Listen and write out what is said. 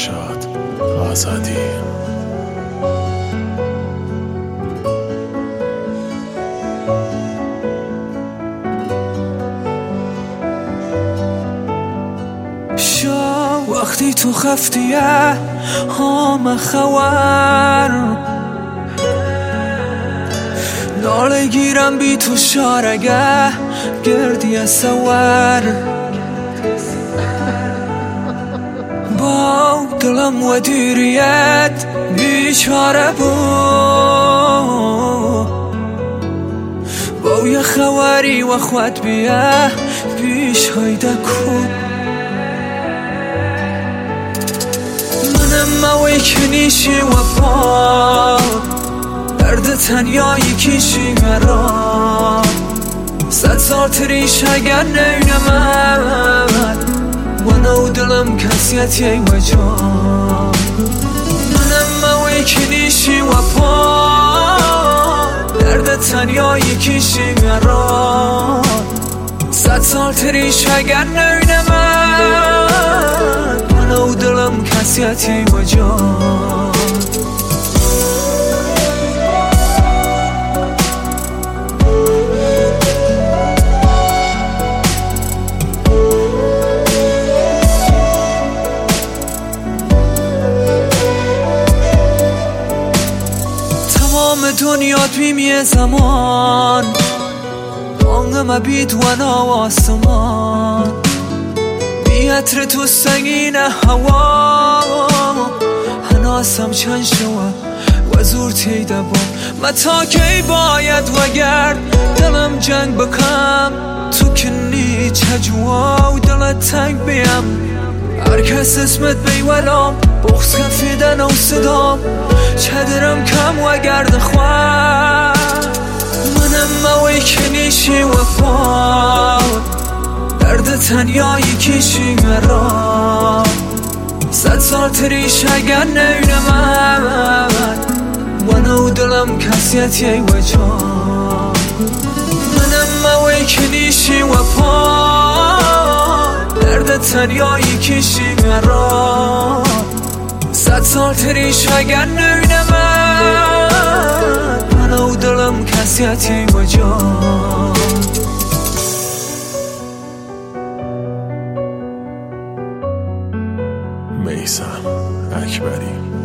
فرشاد آزادی. شا وقتی تو خفتیه هم خوار ناله گیرم بی تو شارگه گردی سوار. دلم و دیریت بیچاره بود با یه خواری و خود بیه بیش هایده کود منم موی کنیشی و پا درد تنیایی کشی مرا صد سال تریش اگر و نو دلم کسیتی و جا منم موی کنیشی و پا. درد تنیایی کشی مرا. صد سال تریش اگر نینم و نو دلم کسیتی و جا تمام دنیا بیمی زمان. دانگم بید و آسمان. بیعطر تو سنگین هوا. هناسم چند شوا و زور تیده با متا کی باید و گرد دلم جنگ بکم تو کنی چجوا و دلت تنگ بیم. هر کس اسمت بیولام بغز کفیدن و صدام. چدرم کم و گرد خواه منم موی کنیشی و فاد درد تنیایی کشی مرا صد سال تریش اگر نینم و نو دلم کسیتی و تنیایی کشی مرا صد سال تریش اگر نینم من. و دلم کسیتی و جا. میسم اکبری.